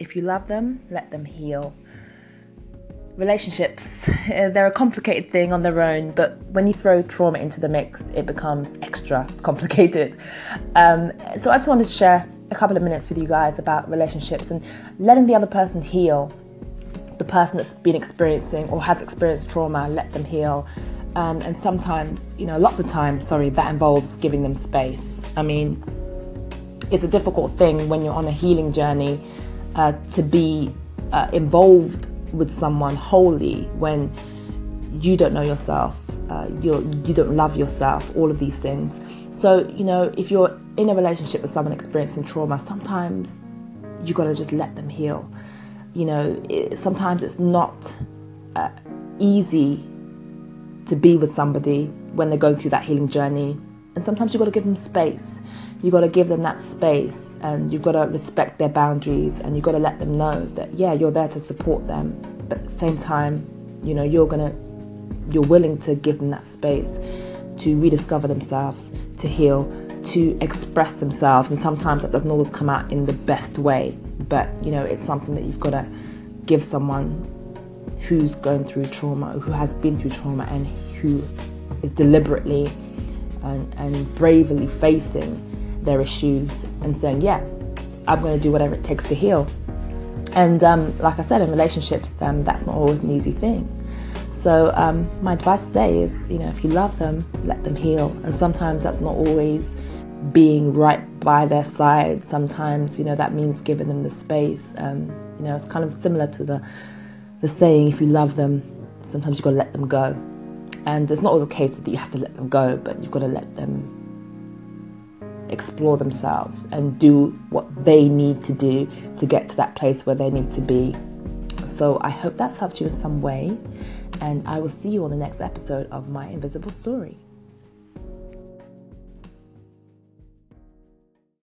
if you love them, let them heal. Relationships, they're a complicated thing on their own, but when you throw trauma into the mix, it becomes extra complicated. Um, so I just wanted to share a couple of minutes with you guys about relationships and letting the other person heal. The person that's been experiencing or has experienced trauma, let them heal. Um, and sometimes, you know, a lot of the time, sorry, that involves giving them space. I mean, it's a difficult thing when you're on a healing journey uh, to be uh, involved with someone wholly when you don't know yourself, uh, you're, you don't love yourself, all of these things. So, you know, if you're in a relationship with someone experiencing trauma, sometimes you got to just let them heal. You know, it, sometimes it's not uh, easy to be with somebody when they're going through that healing journey. And sometimes you've got to give them space. You've got to give them that space and you've got to respect their boundaries and you've got to let them know that, yeah, you're there to support them. But at the same time, you know, you're going to, you're willing to give them that space to rediscover themselves, to heal, to express themselves. And sometimes that doesn't always come out in the best way. But, you know, it's something that you've got to give someone who's going through trauma, who has been through trauma, and who is deliberately and, and bravely facing their issues and saying, Yeah, I'm going to do whatever it takes to heal. And um, like I said, in relationships, um, that's not always an easy thing. So um, my advice today is, you know, if you love them, let them heal. And sometimes that's not always being right by their side. Sometimes, you know, that means giving them the space. Um, you know, it's kind of similar to the the saying, if you love them, sometimes you've got to let them go. And it's not always the case that you have to let them go, but you've got to let them explore themselves and do what they need to do to get to that place where they need to be. So I hope that's helped you in some way, and I will see you on the next episode of My Invisible Story.